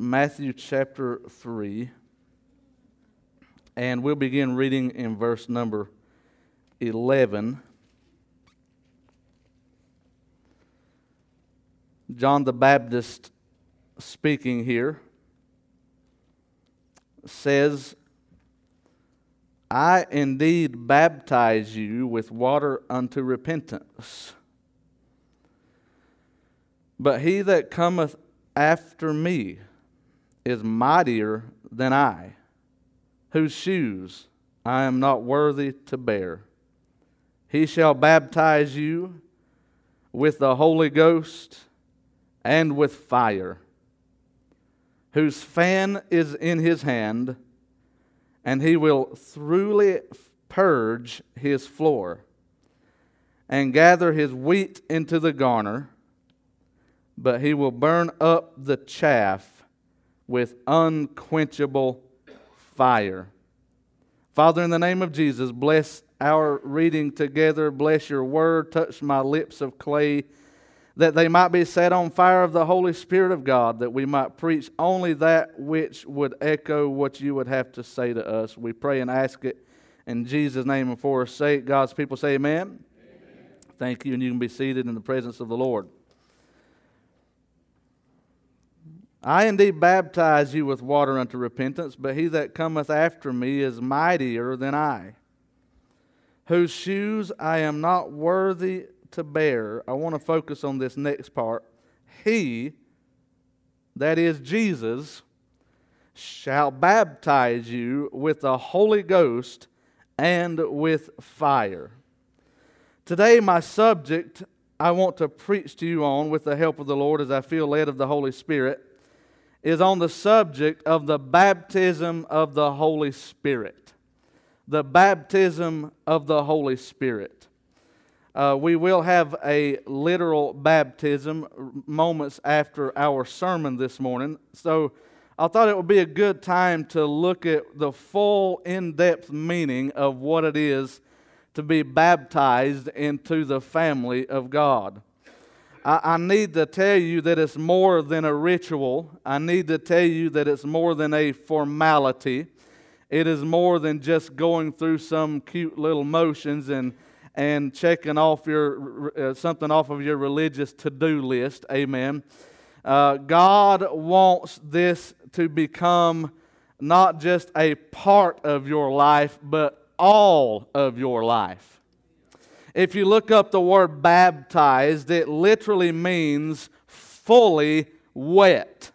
Matthew chapter 3, and we'll begin reading in verse number 11. John the Baptist speaking here says, I indeed baptize you with water unto repentance. But he that cometh after me is mightier than I, whose shoes I am not worthy to bear. He shall baptize you with the Holy Ghost and with fire, whose fan is in his hand, and he will thoroughly purge his floor and gather his wheat into the garner but he will burn up the chaff with unquenchable fire. Father, in the name of Jesus, bless our reading together. Bless your word. Touch my lips of clay, that they might be set on fire of the Holy Spirit of God, that we might preach only that which would echo what you would have to say to us. We pray and ask it in Jesus' name and for our sake. God's people say, Amen. amen. Thank you, and you can be seated in the presence of the Lord. I indeed baptize you with water unto repentance, but he that cometh after me is mightier than I, whose shoes I am not worthy to bear. I want to focus on this next part. He, that is Jesus, shall baptize you with the Holy Ghost and with fire. Today, my subject I want to preach to you on with the help of the Lord as I feel led of the Holy Spirit is on the subject of the baptism of the Holy Spirit. The baptism of the Holy Spirit. Uh, we will have a literal baptism moments after our sermon this morning. So I thought it would be a good time to look at the full, in depth meaning of what it is to be baptized into the family of God. I, I need to tell you that it's more than a ritual. I need to tell you that it's more than a formality. It is more than just going through some cute little motions and and checking off your uh, something off of your religious to-do list. Amen. Uh, God wants this to become not just a part of your life, but all of your life. If you look up the word baptized, it literally means fully wet.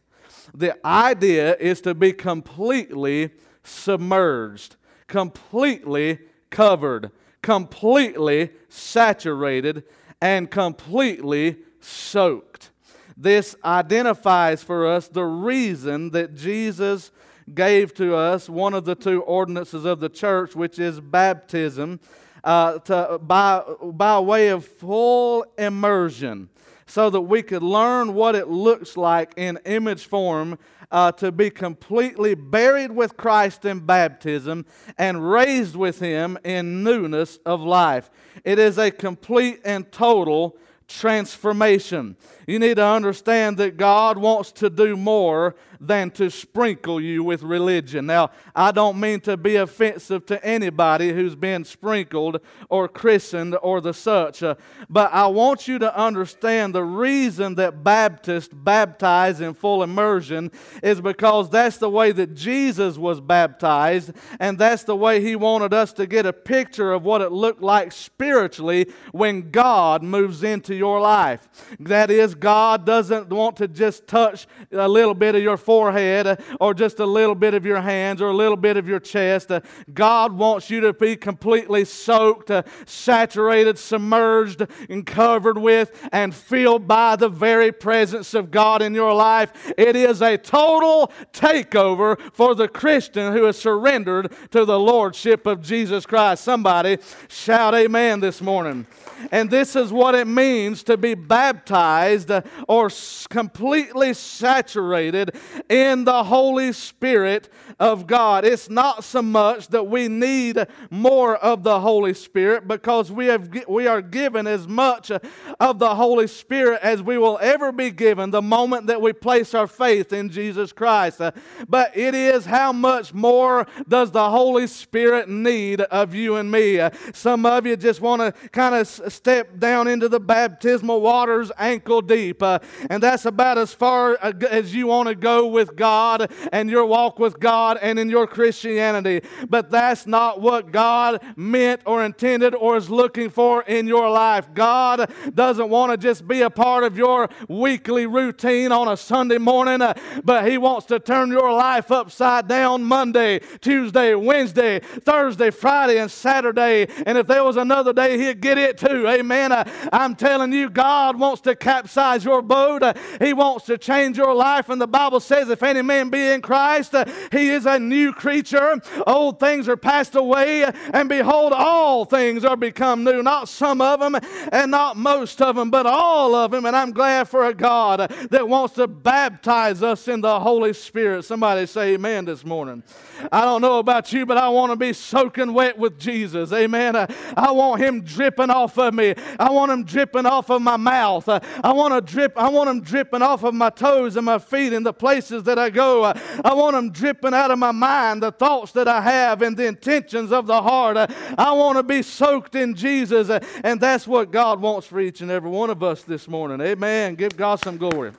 The idea is to be completely submerged, completely covered, completely saturated, and completely soaked. This identifies for us the reason that Jesus gave to us one of the two ordinances of the church, which is baptism uh, to, by, by way of full immersion so that we could learn what it looks like in image form uh, to be completely buried with Christ in baptism and raised with Him in newness of life. It is a complete and total transformation. You need to understand that God wants to do more than to sprinkle you with religion. Now, I don't mean to be offensive to anybody who's been sprinkled or christened or the such, uh, but I want you to understand the reason that Baptists baptize in full immersion is because that's the way that Jesus was baptized, and that's the way He wanted us to get a picture of what it looked like spiritually when God moves into your life. That is, God doesn't want to just touch a little bit of your forehead uh, or just a little bit of your hands or a little bit of your chest. Uh, God wants you to be completely soaked, uh, saturated, submerged, and covered with and filled by the very presence of God in your life. It is a total takeover for the Christian who has surrendered to the Lordship of Jesus Christ. Somebody shout amen this morning. And this is what it means to be baptized baptized uh, or completely saturated in the Holy Spirit of God. It's not so much that we need more of the Holy Spirit because we, have, we are given as much of the Holy Spirit as we will ever be given the moment that we place our faith in Jesus Christ. Uh, but it is how much more does the Holy Spirit need of you and me? Uh, some of you just want to kind of step down into the baptismal waters ankle deep. Uh, and that's about as far uh, as you want to go with God and your walk with God and in your Christianity. But that's not what God meant or intended or is looking for in your life. God doesn't want to just be a part of your weekly routine on a Sunday morning, uh, but He wants to turn your life upside down Monday, Tuesday, Wednesday, Thursday, Friday, and Saturday. And if there was another day, He'd get it too. Amen. Uh, I'm telling you, God wants to capsize your boat. Uh, he wants to change your life. And the Bible says, if any man be in Christ, uh, he is a new creature. Old things are passed away, and behold, all things are become new. Not some of them and not most of them, but all of them. And I'm glad for a God that wants to baptize us in the Holy Spirit. Somebody say amen this morning. I don't know about you, but I want to be soaking wet with Jesus. Amen. I want him dripping off of me. I want him dripping off of my mouth. I want to drip. I want them dripping off of my toes and my feet and the places that I go. I want them dripping out of my mind, the thoughts that I have and the intentions of the heart. I want to be soaked in Jesus, and that's what God wants for each and every one of us this morning. Amen. Give God some glory.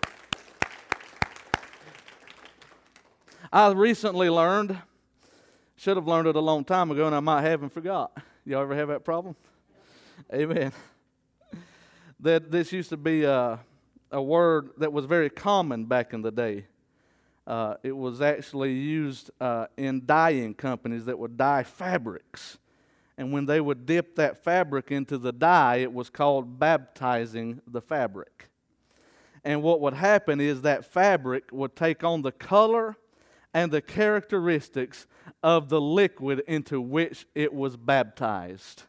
I recently learned, should have learned it a long time ago, and I might have and forgot. Y'all ever have that problem? Amen. That this used to be a, a word that was very common back in the day. Uh, it was actually used uh, in dyeing companies that would dye fabrics. And when they would dip that fabric into the dye, it was called baptizing the fabric. And what would happen is that fabric would take on the color and the characteristics of the liquid into which it was baptized.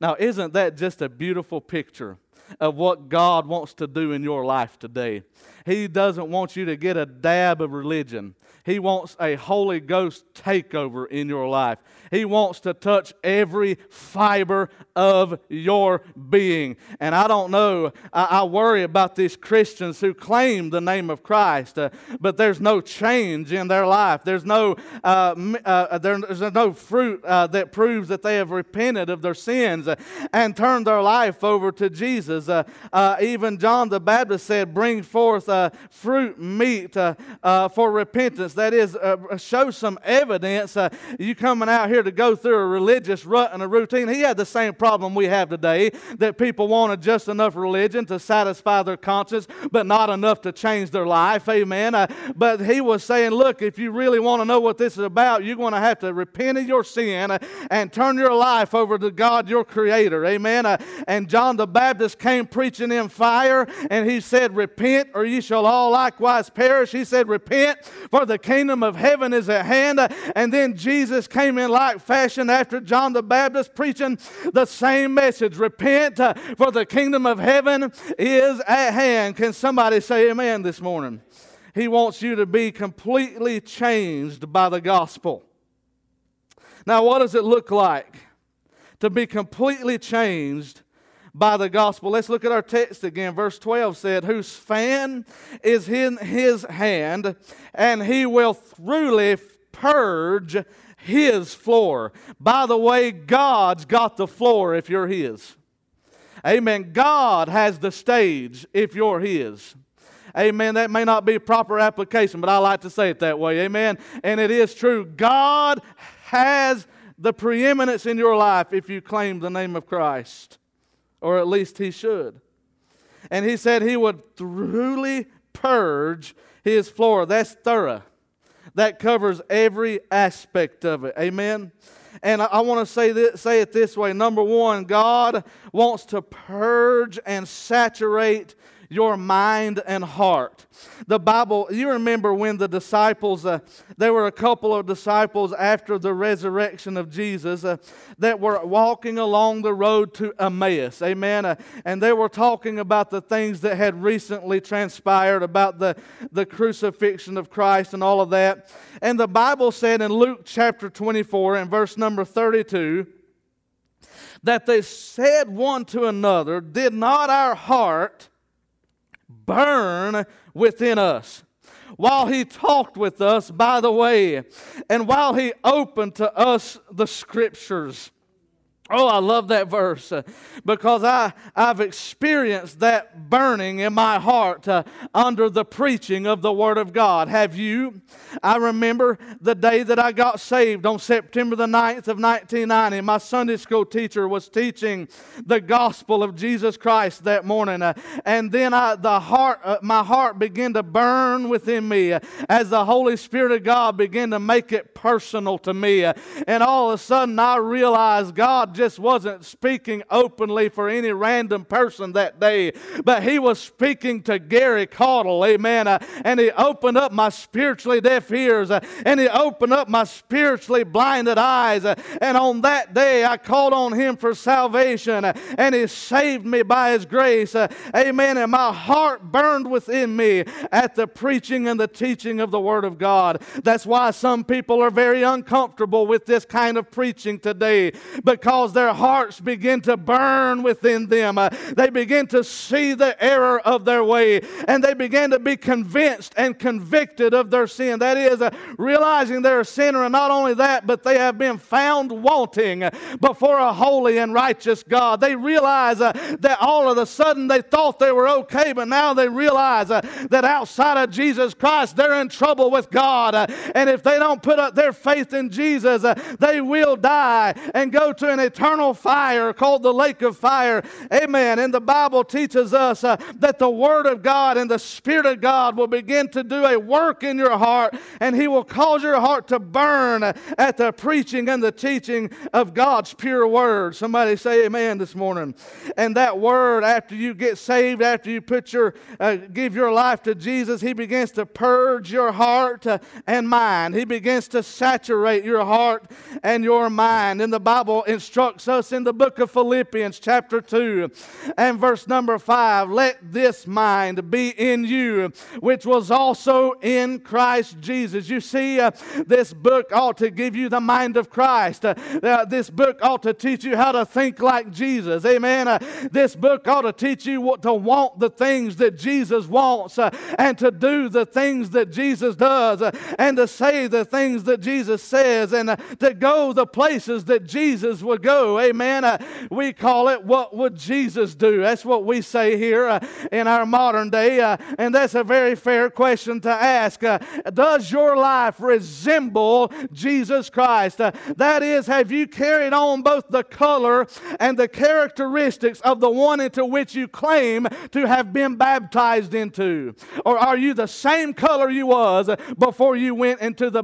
Now, isn't that just a beautiful picture of what God wants to do in your life today? He doesn't want you to get a dab of religion. He wants a Holy Ghost takeover in your life. He wants to touch every fiber of your being. And I don't know, I, I worry about these Christians who claim the name of Christ, uh, but there's no change in their life. There's no, uh, uh, there's no fruit uh, that proves that they have repented of their sins uh, and turned their life over to Jesus. Uh, even John the Baptist said, Bring forth fruit, meet for repentance that is, uh, show some evidence. Uh, you coming out here to go through a religious rut and a routine. He had the same problem we have today that people wanted just enough religion to satisfy their conscience, but not enough to change their life. Amen. Uh, but he was saying, look, if you really want to know what this is about, you're going to have to repent of your sin uh, and turn your life over to God, your Creator. Amen. Uh, and John the Baptist came preaching in fire, and he said, Repent, or ye shall all likewise perish. He said, Repent, for the kingdom of heaven is at hand. And then Jesus came in like fashion after John the Baptist preaching the same message repent, uh, for the kingdom of heaven is at hand. Can somebody say amen this morning? He wants you to be completely changed by the gospel. Now, what does it look like to be completely changed by the gospel. Let's look at our text again. Verse 12 said, Whose fan is in his hand, and he will truly purge his floor. By the way, God's got the floor if you're his. Amen. God has the stage if you're his. Amen. That may not be proper application, but I like to say it that way. Amen. And it is true. God has the preeminence in your life if you claim the name of Christ or at least he should. And he said he would truly purge his floor. That's thorough. That covers every aspect of it. Amen. And I, I want to say this, say it this way. Number one, God wants to purge and saturate your mind and heart. The Bible, you remember when the disciples, uh, there were a couple of disciples after the resurrection of Jesus uh, that were walking along the road to Emmaus. Amen. Uh, and they were talking about the things that had recently transpired about the, the crucifixion of Christ and all of that. And the Bible said in Luke chapter 24 and verse number 32 that they said one to another, Did not our heart burn within us? While he talked with us by the way, and while he opened to us the scriptures. Oh, I love that verse uh, because I, I've experienced that burning in my heart uh, under the preaching of the Word of God. Have you? I remember the day that I got saved on September the 9th of 1990. My Sunday school teacher was teaching the gospel of Jesus Christ that morning. Uh, and then I, the heart, uh, my heart began to burn within me uh, as the Holy Spirit of God began to make it personal to me. Uh, and all of a sudden I realized God just wasn't speaking openly for any random person that day, but he was speaking to Gary Caudle, amen. Uh, and he opened up my spiritually deaf ears uh, and he opened up my spiritually blinded eyes. And on that day, I called on him for salvation and he saved me by his grace, amen. And my heart burned within me at the preaching and the teaching of the Word of God. That's why some people are very uncomfortable with this kind of preaching today because their hearts begin to burn within them. Uh, they begin to see the error of their way and they begin to be convinced and convicted of their sin. That is, uh, realizing they're a sinner, and not only that, but they have been found wanting before a holy and righteous God. They realize uh, that all of a sudden they thought they were okay, but now they realize that outside of Jesus Christ, they're in trouble with God. And if they don't put up their faith in Jesus, uh, they will die and go to an eternal fire called the lake of fire. Amen. And the Bible teaches us uh, that the Word of God and the Spirit of God will begin to do a work in your heart, and He will cause your heart to burn at the preaching and the teaching of God's pure Word. Somebody say Amen this morning. And that Word, after you get saved, after you put your uh, give your life to Jesus, He begins to purge your heart uh, and mind. He begins to saturate your heart and your mind. And the Bible instructs us in the book of Philippians, chapter 2, and verse number 5 Let this mind be in you, which was also in Christ Jesus. You see, uh, this book ought to give you the mind of Christ. Uh, uh, this book ought to teach you how to think like Jesus. Amen. Uh, this book ought to teach you what to want the things that Jesus wants uh, and to do the things that Jesus does uh, and to say the things that Jesus says and to go the places that Jesus would go. Amen. Uh, we call it what would Jesus do? That's what we say here uh, in our modern day. Uh, and that's a very fair question to ask. Uh, does your life resemble Jesus Christ? Uh, that is, have you carried on both the color and the characteristics of the one into which you claim to have been baptized into? Or are you the same color you was before you went into the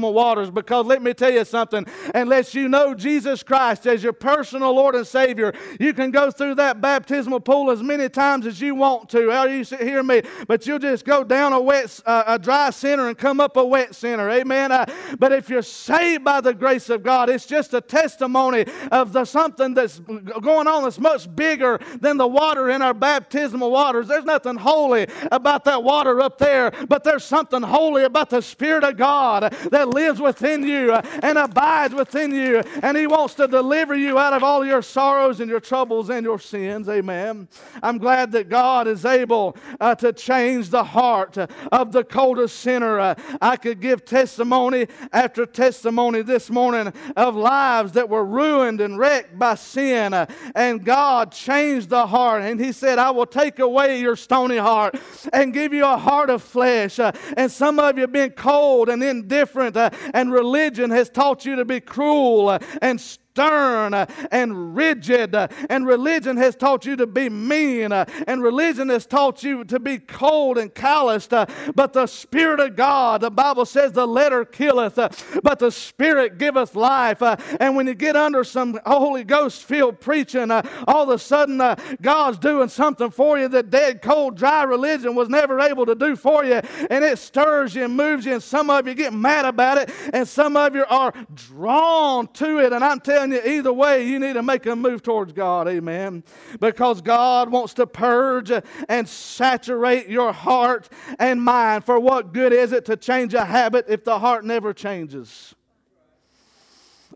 baptismal waters? Because let me tell you something, unless you know Jesus Christ, as your personal Lord and Savior, you can go through that baptismal pool as many times as you want to. Oh, you hear me? But you'll just go down a wet, uh, a dry center and come up a wet center. Amen. Uh, but if you're saved by the grace of God, it's just a testimony of the something that's going on that's much bigger than the water in our baptismal waters. There's nothing holy about that water up there, but there's something holy about the Spirit of God that lives within you and abides within you, and He wants to deliver you out of all your sorrows and your troubles and your sins. Amen. I'm glad that God is able uh, to change the heart of the coldest sinner. Uh, I could give testimony after testimony this morning of lives that were ruined and wrecked by sin, uh, and God changed the heart. And He said, I will take away your stony heart and give you a heart of flesh. Uh, and some of you have been cold and indifferent, uh, and religion has taught you to be cruel and stern uh, and rigid, uh, and religion has taught you to be mean, uh, and religion has taught you to be cold and calloused. But the Spirit of God, the Bible says, the letter killeth, but the Spirit giveth life. And when you get under some Holy Ghost filled preaching, all of a sudden God's doing something for you that dead, cold, dry religion was never able to do for you. And it stirs you and moves you, and some of you get mad about it, and some of you are drawn to it. And I'm telling you, either way, you need to make a move towards God. Amen. Because God wants to purge and saturate your heart and mind. For what good is it to change a habit if the heart never changes?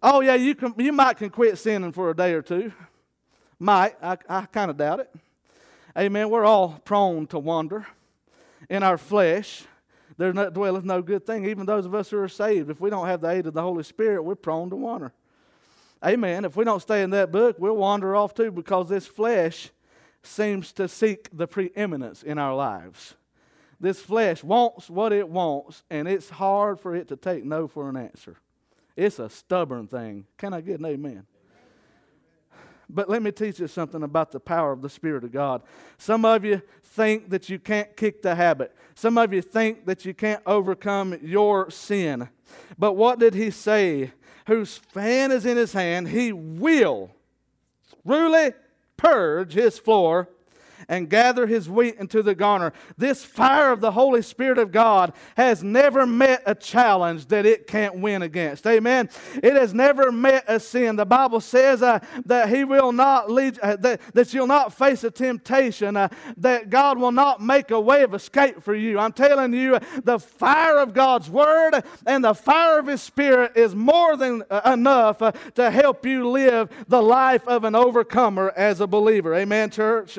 Oh, yeah, you, can, you might can quit sinning for a day or two. Might. I, I kind of doubt it. Amen. We're all prone to wander in our flesh. There dwelleth no good thing. Even those of us who are saved, if we don't have the aid of the Holy Spirit, we're prone to wander. Amen. If we don't stay in that book, we'll wander off too because this flesh seems to seek the preeminence in our lives. This flesh wants what it wants, and it's hard for it to take no for an answer. It's a stubborn thing. Can I get an amen? But let me teach you something about the power of the Spirit of God. Some of you think that you can't kick the habit. Some of you think that you can't overcome your sin. But what did he say? Whose fan is in his hand, he will truly purge his floor and gather his wheat into the garner. This fire of the Holy Spirit of God has never met a challenge that it can't win against. Amen. It has never met a sin. The Bible says uh, that he will not lead, uh, that, that you'll not face a temptation, uh, that God will not make a way of escape for you. I'm telling you, the fire of God's word and the fire of his spirit is more than uh, enough uh, to help you live the life of an overcomer as a believer. Amen, church.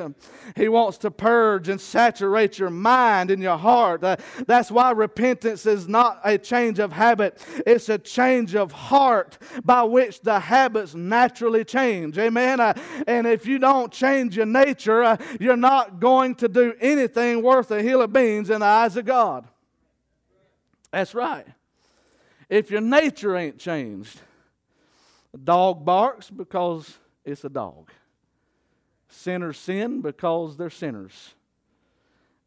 He wants to purge and saturate your mind and your heart. Uh, that's why repentance is not a change of habit, it's a change of heart by which the habits naturally change. Amen. Uh, and if you don't change your nature, uh, you're not going to do anything worth a hill of beans in the eyes of God. That's right. If your nature ain't changed, a dog barks because it's a dog. Sinners sin because they're sinners.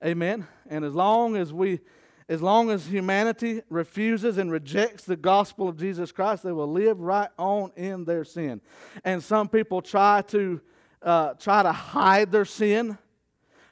Amen. And as long as we as long as humanity refuses and rejects the gospel of Jesus Christ, they will live right on in their sin. And some people try to uh, try to hide their sin.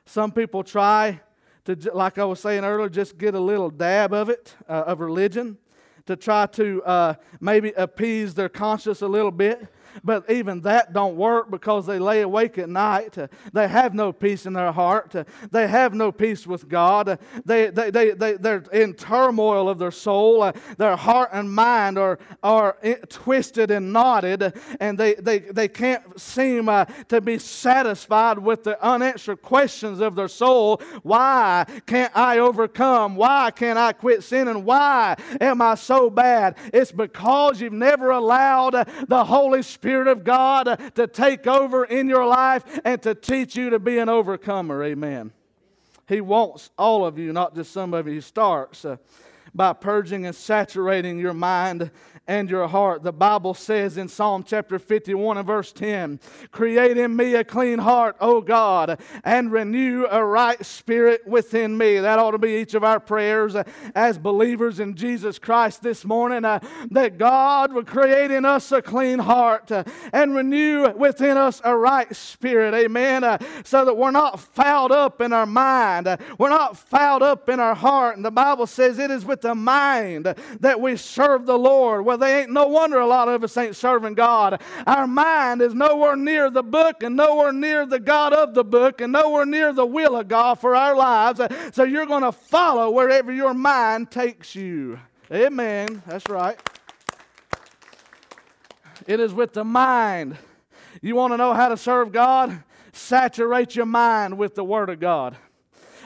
Some people try to, like I was saying earlier, just get a little dab of it uh, of religion to try to uh, maybe appease their conscience a little bit but even that don't work because they lay awake at night. They have no peace in their heart. They have no peace with God. They, they, they, they, they're in turmoil of their soul. Their heart and mind are, are twisted and knotted, and they, they, they can't seem uh, to be satisfied with the unanswered questions of their soul. Why can't I overcome? Why can't I quit sinning? Why am I so bad? It's because you've never allowed the Holy Spirit Spirit of God to take over in your life and to teach you to be an overcomer. Amen. He wants all of you, not just some of you. He starts uh, by purging and saturating your mind and your heart. The Bible says in Psalm chapter 51 and verse 10 Create in me a clean heart, O God, and renew a right spirit within me. That ought to be each of our prayers as believers in Jesus Christ this morning uh, that God would create in us a clean heart uh, and renew within us a right spirit. Amen. Uh, so that we're not fouled up in our mind, we're not fouled up in our heart. And the Bible says it is with the mind that we serve the Lord they ain't no wonder a lot of us ain't serving God. Our mind is nowhere near the book and nowhere near the God of the book and nowhere near the will of God for our lives. So you're going to follow wherever your mind takes you. Amen. That's right. It is with the mind. You want to know how to serve God? Saturate your mind with the Word of God.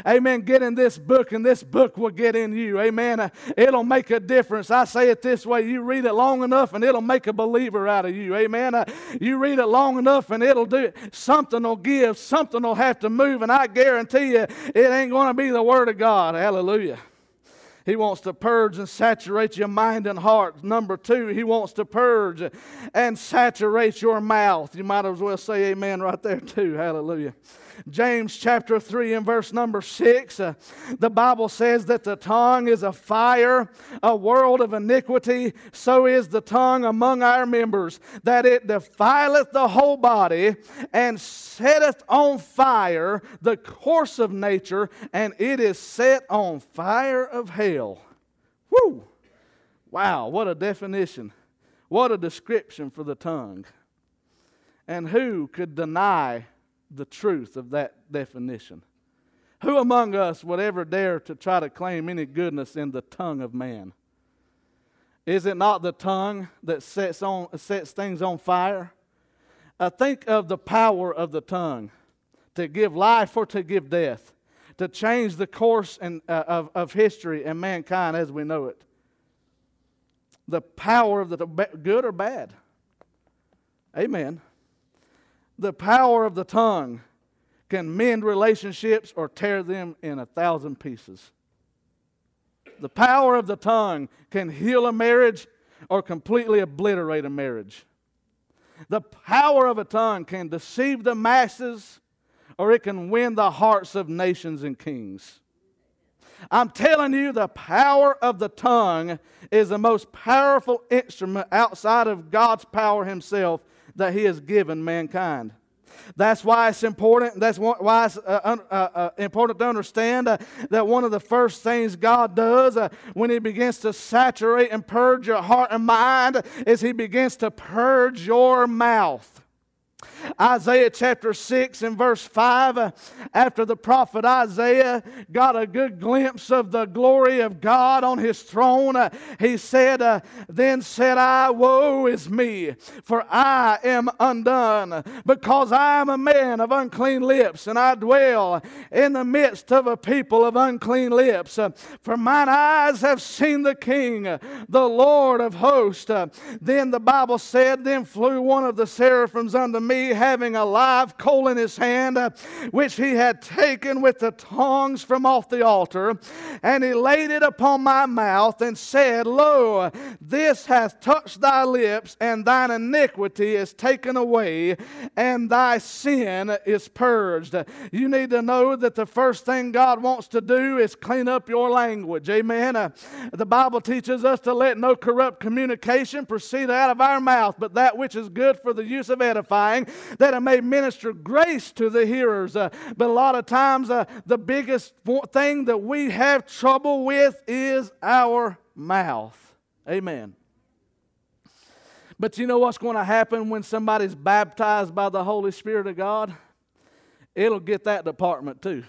Amen. Get in this book, and this book will get in you. Amen. Uh, it'll make a difference. I say it this way you read it long enough, and it'll make a believer out of you. Amen. Uh, you read it long enough, and it'll do it. Something will give, something will have to move, and I guarantee you it ain't going to be the Word of God. Hallelujah. He wants to purge and saturate your mind and heart. Number two, He wants to purge and saturate your mouth. You might as well say amen right there, too. Hallelujah. James chapter 3 and verse number 6, uh, the Bible says that the tongue is a fire, a world of iniquity. So is the tongue among our members, that it defileth the whole body and setteth on fire the course of nature, and it is set on fire of hell. Woo! Wow, what a definition. What a description for the tongue. And who could deny the truth of that definition. Who among us would ever dare to try to claim any goodness in the tongue of man? Is it not the tongue that sets, on, sets things on fire? Uh, think of the power of the tongue to give life or to give death, to change the course and, uh, of, of history and mankind as we know it. The power of the good or bad. Amen the power of the tongue can mend relationships or tear them in a thousand pieces. The power of the tongue can heal a marriage or completely obliterate a marriage. The power of a tongue can deceive the masses or it can win the hearts of nations and kings. I'm telling you, the power of the tongue is the most powerful instrument outside of God's power Himself that He has given mankind. That's why it's important. That's why it's uh, uh, uh, important to understand uh, that one of the first things God does uh, when He begins to saturate and purge your heart and mind is He begins to purge your mouth. Isaiah chapter 6 and verse 5, uh, after the prophet Isaiah got a good glimpse of the glory of God on his throne, he said, uh, Then said I, Woe is me, for I am undone, because I am a man of unclean lips, and I dwell in the midst of a people of unclean lips. For mine eyes have seen the King, the Lord of hosts. Then the Bible said, Then flew one of the seraphims unto me having a live coal in his hand, uh, which he had taken with the tongs from off the altar, and he laid it upon my mouth and said, Lo, this hath touched thy lips, and thine iniquity is taken away, and thy sin is purged. You need to know that the first thing God wants to do is clean up your language. Amen. Uh, the Bible teaches us to let no corrupt communication proceed out of our mouth, but that which is good for the use of edifying, that it may minister grace to the hearers. Uh, but a lot of times, uh, the biggest thing that we have trouble with is our mouth. Amen. But you know what's going to happen when somebody's baptized by the Holy Spirit of God? It'll get that department too.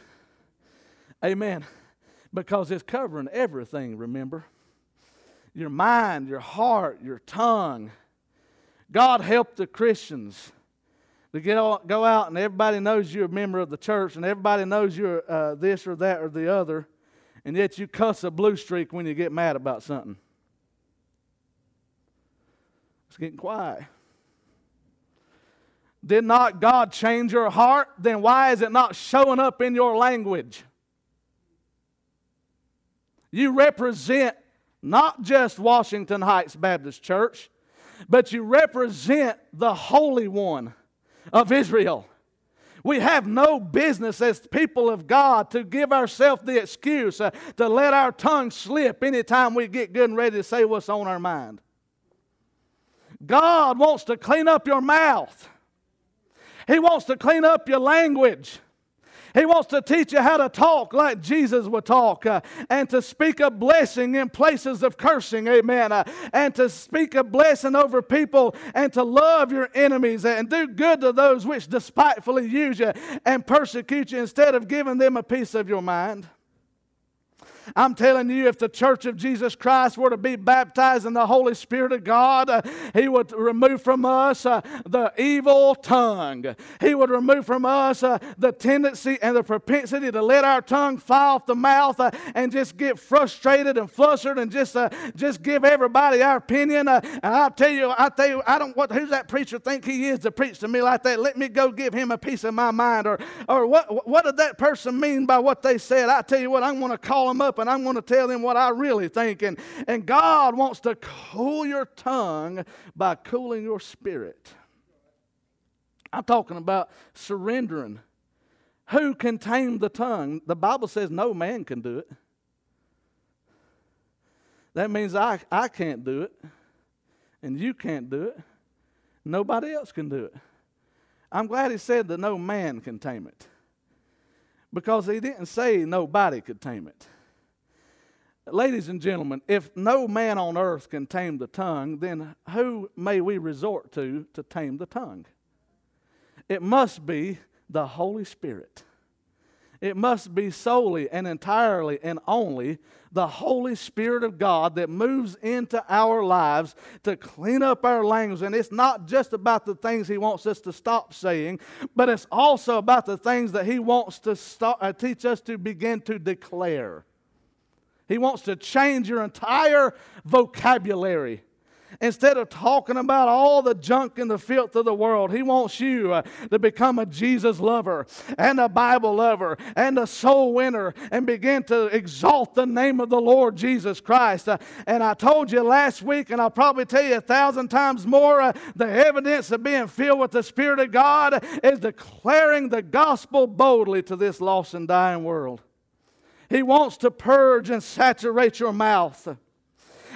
Amen. Because it's covering everything, remember? Your mind, your heart, your tongue. God help the Christians to get all, go out and everybody knows you're a member of the church and everybody knows you're uh, this or that or the other, and yet you cuss a blue streak when you get mad about something. It's getting quiet. Did not God change your heart? Then why is it not showing up in your language? You represent not just Washington Heights Baptist Church, but you represent the Holy One of Israel. We have no business as people of God to give ourselves the excuse uh, to let our tongue slip anytime we get good and ready to say what's on our mind. God wants to clean up your mouth. He wants to clean up your language. He wants to teach you how to talk like Jesus would talk uh, and to speak a blessing in places of cursing, amen. Uh, and to speak a blessing over people and to love your enemies and do good to those which despitefully use you and persecute you instead of giving them a piece of your mind. I'm telling you, if the church of Jesus Christ were to be baptized in the Holy Spirit of God, uh, He would remove from us uh, the evil tongue. He would remove from us uh, the tendency and the propensity to let our tongue fly off the mouth uh, and just get frustrated and flustered and just uh, just give everybody our opinion. Uh, and I'll tell you, I tell you, I don't what who's that preacher think he is to preach to me like that? Let me go give him a piece of my mind, or or what what did that person mean by what they said? I tell you what, I'm going to call him up and I'm going to tell them what I really think. And, and God wants to cool your tongue by cooling your spirit. I'm talking about surrendering. Who can tame the tongue? The Bible says no man can do it. That means I, I can't do it, and you can't do it. Nobody else can do it. I'm glad he said that no man can tame it because he didn't say nobody could tame it. Ladies and gentlemen, if no man on earth can tame the tongue, then who may we resort to to tame the tongue? It must be the Holy Spirit. It must be solely and entirely and only the Holy Spirit of God that moves into our lives to clean up our language. And it's not just about the things He wants us to stop saying, but it's also about the things that He wants to start, uh, teach us to begin to declare. He wants to change your entire vocabulary. Instead of talking about all the junk and the filth of the world, He wants you uh, to become a Jesus lover and a Bible lover and a soul winner and begin to exalt the name of the Lord Jesus Christ. Uh, and I told you last week, and I'll probably tell you a thousand times more uh, the evidence of being filled with the Spirit of God is declaring the gospel boldly to this lost and dying world. He wants to purge and saturate your mouth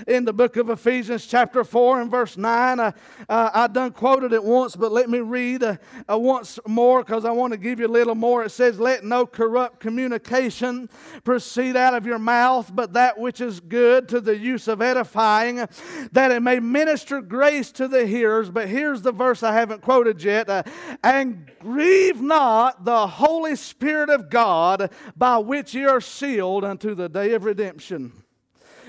in the book of Ephesians, chapter 4 and verse 9. Uh, uh, I done quoted it once, but let me read uh, uh once more because I want to give you a little more. It says, Let no corrupt communication proceed out of your mouth, but that which is good to the use of edifying, that it may minister grace to the hearers. But here's the verse I haven't quoted yet. Uh, and grieve not the Holy Spirit of God, by which ye are sealed unto the day of redemption.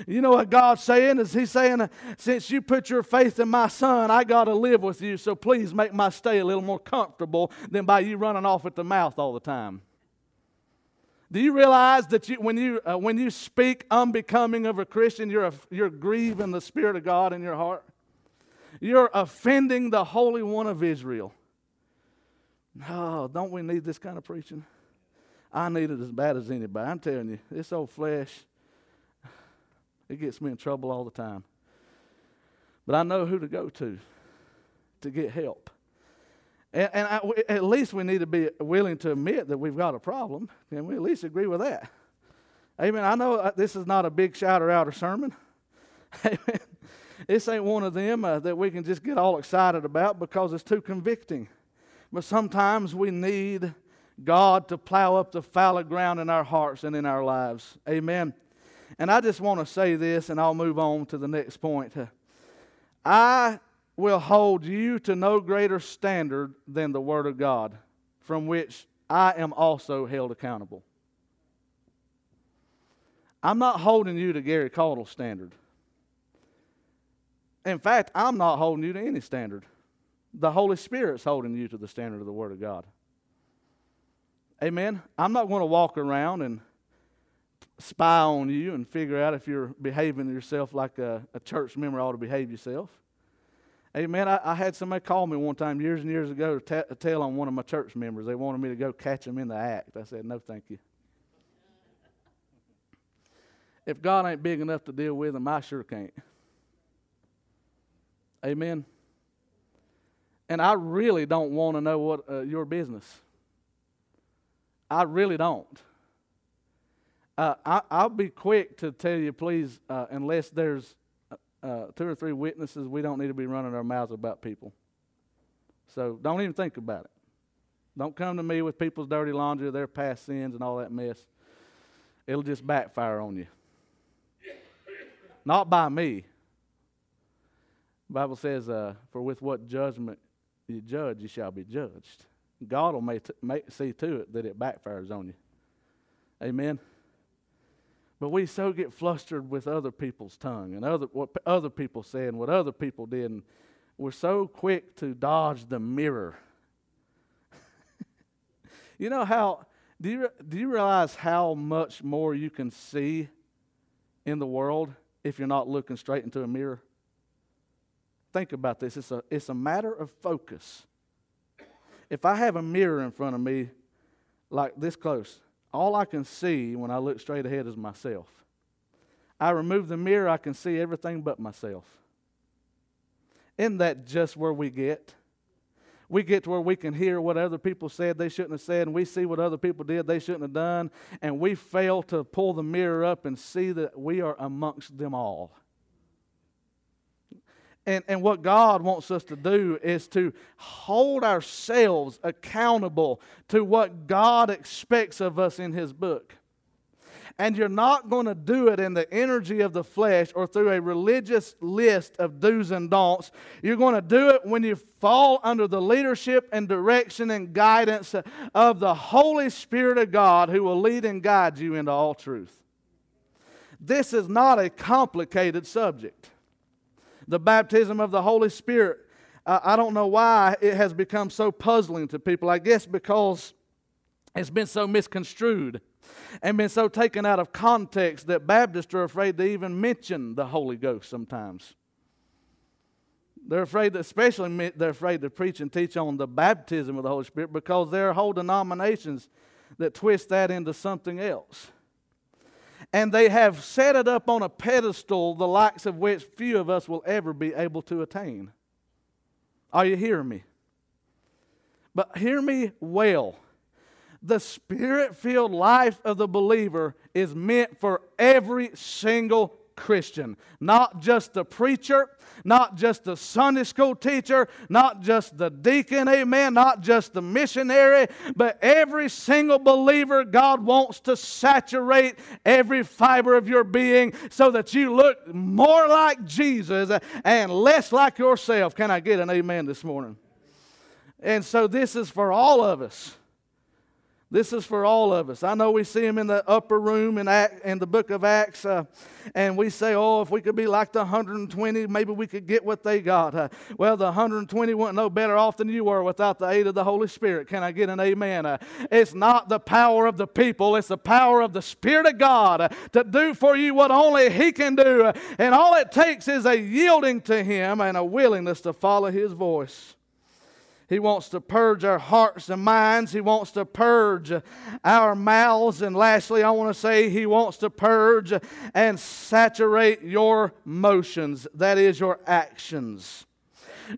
You know what God's saying? Is He's saying, since you put your faith in my son, I got to live with you, so please make my stay a little more comfortable than by you running off at the mouth all the time. Do you realize that you, when, you, uh, when you speak unbecoming of a Christian, you're, a, you're grieving the Spirit of God in your heart? You're offending the Holy One of Israel. Oh, don't we need this kind of preaching? I need it as bad as anybody. I'm telling you, this old flesh it gets me in trouble all the time. But I know who to go to to get help. And, and I, at least we need to be willing to admit that we've got a problem. and we at least agree with that? Amen. I know uh, this is not a big shouter outer sermon. Amen. This ain't one of them uh, that we can just get all excited about because it's too convicting. But sometimes we need God to plow up the fallow ground in our hearts and in our lives. Amen. And I just want to say this, and I'll move on to the next point. I will hold you to no greater standard than the Word of God, from which I am also held accountable. I'm not holding you to Gary Caudle's standard. In fact, I'm not holding you to any standard. The Holy Spirit's holding you to the standard of the Word of God. Amen. I'm not going to walk around and spy on you and figure out if you're behaving yourself like a, a church member ought to behave yourself. Amen. I, I, had somebody call me one time years and years ago to t- tell on one of my church members. They wanted me to go catch him in the act. I said, no, thank you. If God ain't big enough to deal with him, I sure can't. Amen. And I really don't want to know what uh, your business. I really don't. Uh, I, will be quick to tell you, please, uh, unless there's uh, uh, two or three witnesses, we don't need to be running our mouths about people. So don't even think about it. Don't come to me with people's dirty laundry, their past sins, and all that mess. It'll just backfire on you. Not by me. The Bible says, uh, "For with what judgment you judge, you shall be judged." God will make, make, see to it that it backfires on you. Amen. But we so get flustered with other people's tongue and other, what other people say and what other people did. And we're so quick to dodge the mirror. you know how, do you, do you realize how much more you can see in the world if you're not looking straight into a mirror? Think about this. It's a, it's a matter of focus. If I have a mirror in front of me, like this close, all I can see when I look straight ahead is myself. I remove the mirror, I can see everything but myself. Isn't that just where we get? We get to where we can hear what other people said they shouldn't have said, and we see what other people did they shouldn't have done, and we fail to pull the mirror up and see that we are amongst them all. And, and what God wants us to do is to hold ourselves accountable to what God expects of us in His book. And you're not going to do it in the energy of the flesh or through a religious list of do's and don'ts. You're going to do it when you fall under the leadership and direction and guidance of the Holy Spirit of God who will lead and guide you into all truth. This is not a complicated subject. The baptism of the Holy Spirit, uh, I don't know why it has become so puzzling to people. I guess because it's been so misconstrued and been so taken out of context that Baptists are afraid to even mention the Holy Ghost sometimes. They're afraid, especially they're afraid to preach and teach on the baptism of the Holy Spirit because there are whole denominations that twist that into something else. And they have set it up on a pedestal, the likes of which few of us will ever be able to attain. Are you hearing me? But hear me well the spirit filled life of the believer is meant for every single Christian, not just the preacher, not just the Sunday school teacher, not just the deacon, amen, not just the missionary, but every single believer. God wants to saturate every fiber of your being so that you look more like Jesus and less like yourself. Can I get an amen this morning? And so this is for all of us. This is for all of us. I know we see him in the upper room in, Act, in the book of Acts, uh, and we say, oh, if we could be like the 120, maybe we could get what they got. Uh, well, the 120 weren't no better off than you were without the aid of the Holy Spirit. Can I get an amen? Uh, it's not the power of the people, it's the power of the Spirit of God uh, to do for you what only He can do. Uh, and all it takes is a yielding to Him and a willingness to follow His voice. He wants to purge our hearts and minds. He wants to purge our mouths. And lastly, I want to say He wants to purge and saturate your motions, that is, your actions.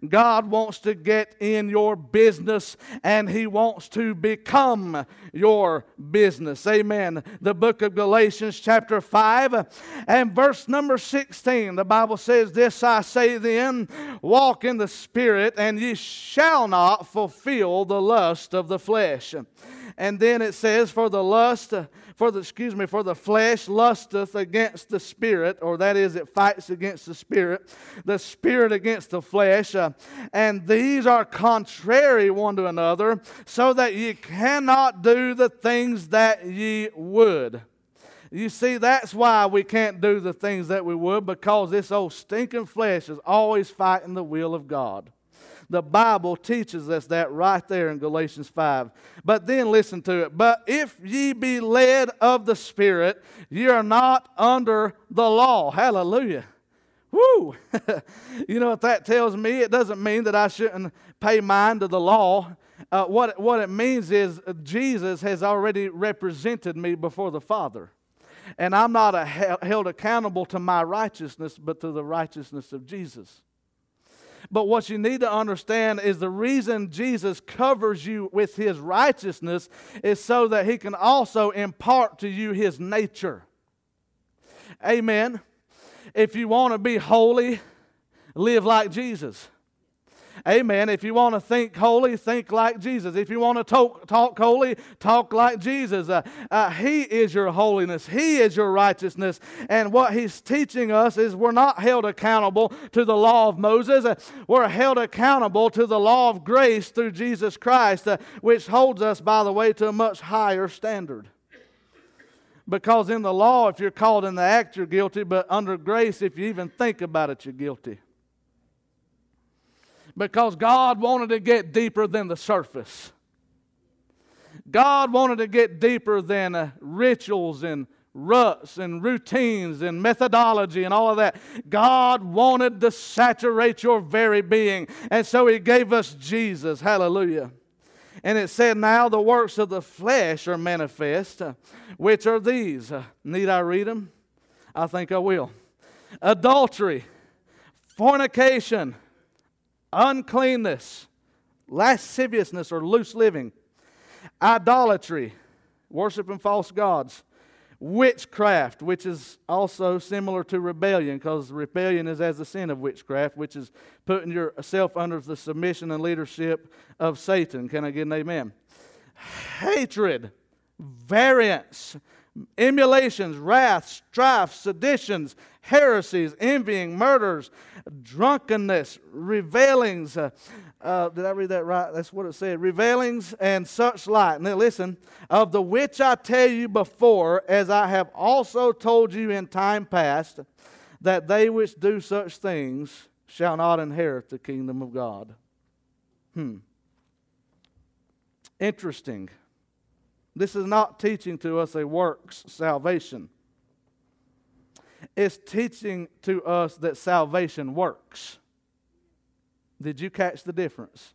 God wants to get in your business and He wants to become your business. Amen. The book of Galatians, chapter 5, and verse number 16, the Bible says, This I say then, walk in the Spirit, and ye shall not fulfill the lust of the flesh. And then it says, For the lust, for the, excuse me, for the flesh lusteth against the spirit, or that is, it fights against the spirit, the spirit against the flesh. Uh, and these are contrary one to another, so that ye cannot do the things that ye would. You see, that's why we can't do the things that we would, because this old stinking flesh is always fighting the will of God. The Bible teaches us that right there in Galatians 5. But then listen to it. But if ye be led of the Spirit, ye are not under the law. Hallelujah. Woo! you know what that tells me? It doesn't mean that I shouldn't pay mind to the law. Uh, what, what it means is Jesus has already represented me before the Father. And I'm not a, held accountable to my righteousness, but to the righteousness of Jesus. But what you need to understand is the reason Jesus covers you with his righteousness is so that he can also impart to you his nature. Amen. If you want to be holy, live like Jesus. Amen. If you want to think holy, think like Jesus. If you want to talk, talk holy, talk like Jesus. Uh, uh, he is your holiness, He is your righteousness. And what He's teaching us is we're not held accountable to the law of Moses, uh, we're held accountable to the law of grace through Jesus Christ, uh, which holds us, by the way, to a much higher standard. Because in the law, if you're called in the act, you're guilty, but under grace, if you even think about it, you're guilty because God wanted to get deeper than the surface. God wanted to get deeper than uh, rituals and ruts and routines and methodology and all of that. God wanted to saturate your very being. And so He gave us Jesus. Hallelujah. And it said, Now the works of the flesh are manifest, which are these. Need I read them? I think I will. Adultery, fornication, uncleanness, lasciviousness or loose living, idolatry, worshiping false gods, witchcraft, which is also similar to rebellion, because rebellion is as the sin of witchcraft, which is putting yourself under the submission and leadership of Satan. Can I get an amen? Hatred, variance, emulations, wrath, strife, seditions, heresies, envying, murders, drunkenness, revelings. Uh, uh, did I read that right? That's what it said. Revelings and such like. Now listen, of the which I tell you before, as I have also told you in time past, that they which do such things shall not inherit the kingdom of God. Hmm. Interesting. This is not teaching to us a works salvation. It's teaching to us that salvation works. Did you catch the difference?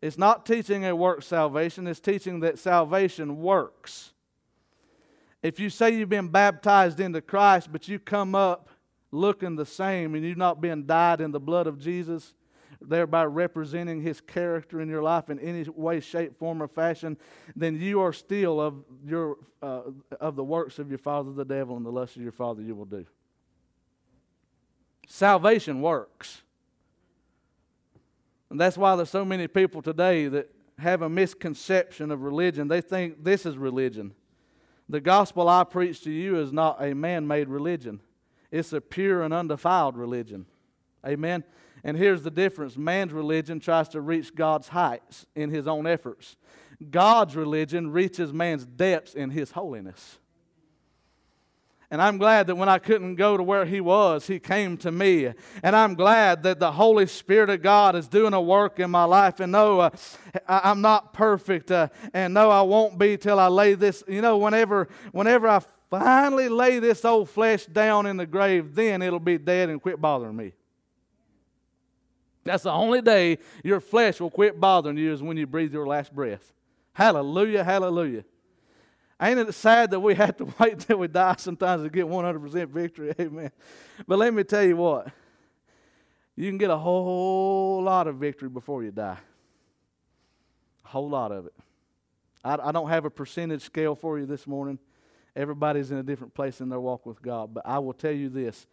It's not teaching a work salvation, it's teaching that salvation works. If you say you've been baptized into Christ, but you come up looking the same and you've not been dyed in the blood of Jesus, thereby representing his character in your life in any way, shape, form, or fashion, then you are still of, your, uh, of the works of your father the devil and the lust of your father you will do. Salvation works. And that's why there's so many people today that have a misconception of religion. They think this is religion. The gospel I preach to you is not a man made religion, it's a pure and undefiled religion. Amen. And here's the difference man's religion tries to reach God's heights in his own efforts, God's religion reaches man's depths in his holiness. And I'm glad that when I couldn't go to where he was, he came to me. And I'm glad that the Holy Spirit of God is doing a work in my life. And no, uh, I'm not perfect. Uh, and no, I won't be till I lay this. You know, whenever, whenever I finally lay this old flesh down in the grave, then it'll be dead and quit bothering me. That's the only day your flesh will quit bothering you is when you breathe your last breath. Hallelujah, hallelujah. Ain't it sad that we have to wait till we die sometimes to get 100% victory? Amen. But let me tell you what, you can get a whole lot of victory before you die. A whole lot of it. I, I don't have a percentage scale for you this morning. Everybody's in a different place in their walk with God. But I will tell you this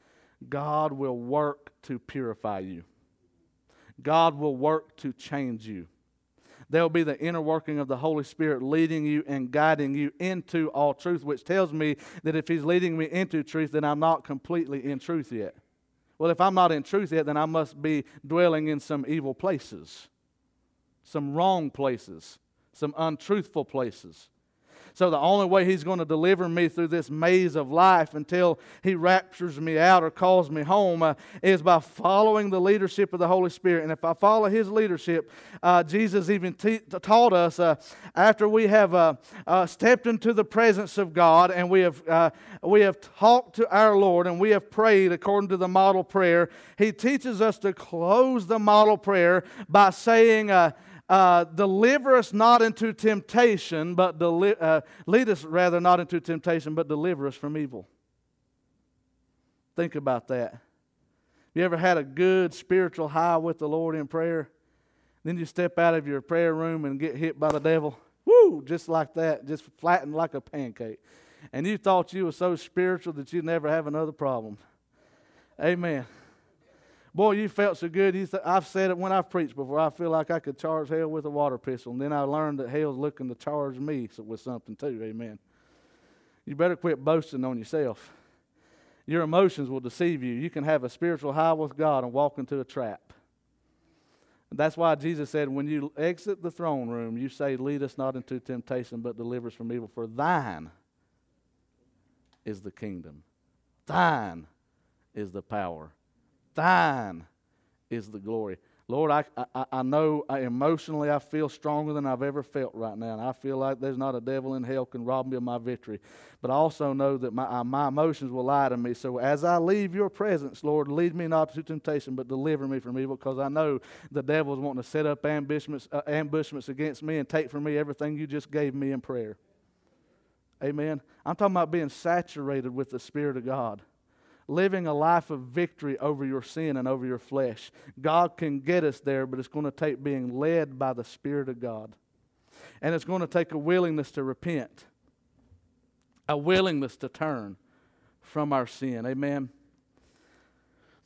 God will work to purify you. God will work to change you. There will be the inner working of the Holy Spirit leading you and guiding you into all truth, which tells me that if He's leading me into truth, then I'm not completely in truth yet. Well, if I'm not in truth yet, then I must be dwelling in some evil places, some wrong places, some untruthful places. So the only way He's going to deliver me through this maze of life until He raptures me out or calls me home uh, is by following the leadership of the Holy Spirit. And if I follow His leadership, uh, Jesus even te- taught us uh, after we have uh, uh, stepped into the presence of God and we have uh, we have talked to our Lord and we have prayed according to the model prayer. He teaches us to close the model prayer by saying uh, deliver us not into temptation, but deli- uh, lead us rather not into temptation, but deliver us from evil. Think about that. You ever had a good spiritual high with the Lord in prayer? Then you step out of your prayer room and get hit by the devil. Woo! Just like that, just flattened like a pancake. And you thought you were so spiritual that you'd never have another problem. Amen. Boy, you felt so good. I've said it when I've preached before. I feel like I could charge hell with a water pistol. And then I learned that hell's looking to charge me with something too. Amen. You better quit boasting on yourself. Your emotions will deceive you. You can have a spiritual high with God and walk into a trap. That's why Jesus said, when you exit the throne room, you say, Lead us not into temptation, but deliver us from evil. For thine is the kingdom, thine is the power Thine is the glory. Lord, I, I, I know I, emotionally I feel stronger than I've ever felt right now. And I feel like there's not a devil in hell can rob me of my victory. But I also know that my, uh, my emotions will lie to me. So as I leave your presence, Lord, lead me not to temptation, but deliver me from evil because I know the devil's wanting to set up ambushments, uh, ambushments against me and take from me everything you just gave me in prayer. Amen. I'm talking about being saturated with the Spirit of God, living a life of victory over your sin and over your flesh. God can get us there, but it's going to take being led by the Spirit of God. And it's going to take a willingness to repent, a willingness to turn from our sin. Amen.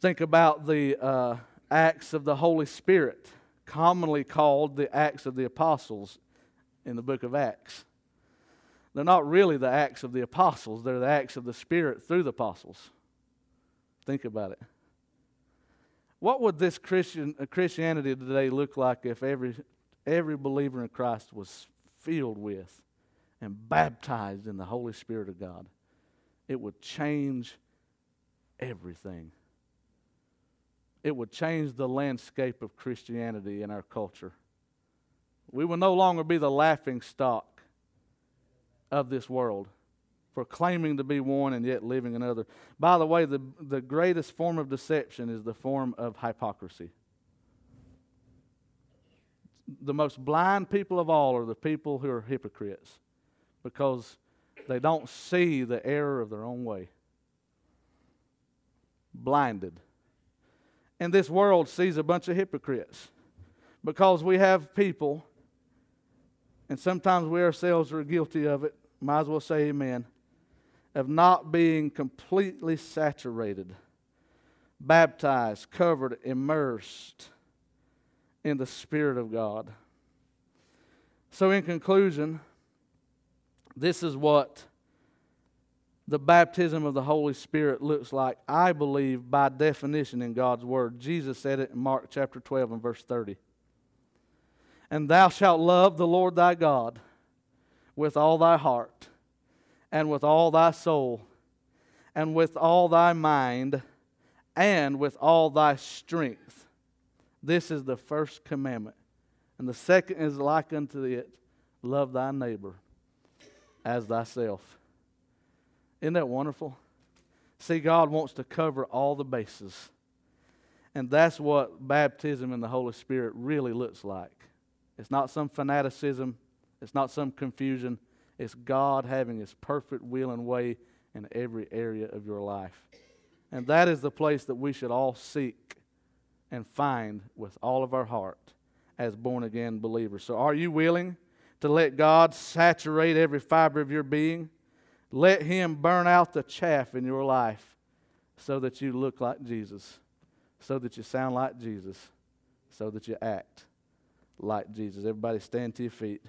Think about the uh, acts of the Holy Spirit, commonly called the Acts of the Apostles in the book of Acts. They're not really the acts of the apostles, they're the acts of the Spirit through the apostles. Think about it. What would this Christian uh, Christianity today look like if every every believer in Christ was filled with and baptized in the Holy Spirit of God? It would change everything. It would change the landscape of Christianity in our culture. We will no longer be the laughing stock of this world, for claiming to be one and yet living another. By the way, the, the greatest form of deception is the form of hypocrisy. The most blind people of all are the people who are hypocrites because they don't see the error of their own way. Blinded. And this world sees a bunch of hypocrites because we have people, and sometimes we ourselves are guilty of it, might as well say amen, of not being completely saturated, baptized, covered, immersed in the Spirit of God. So, in conclusion, this is what the baptism of the Holy Spirit looks like, I believe, by definition in God's Word. Jesus said it in Mark chapter 12 and verse 30. And thou shalt love the Lord thy God with all thy heart, and with all thy soul, and with all thy mind, and with all thy strength. This is the first commandment. And the second is like unto it love thy neighbor as thyself. Isn't that wonderful? See, God wants to cover all the bases. And that's what baptism in the Holy Spirit really looks like. It's not some fanaticism, it's not some confusion. It's God having His perfect will and way in every area of your life. And that is the place that we should all seek and find with all of our heart as born again believers. So, are you willing to let God saturate every fiber of your being? Let Him burn out the chaff in your life so that you look like Jesus, so that you sound like Jesus, so that you act like Jesus. Everybody stand to your feet.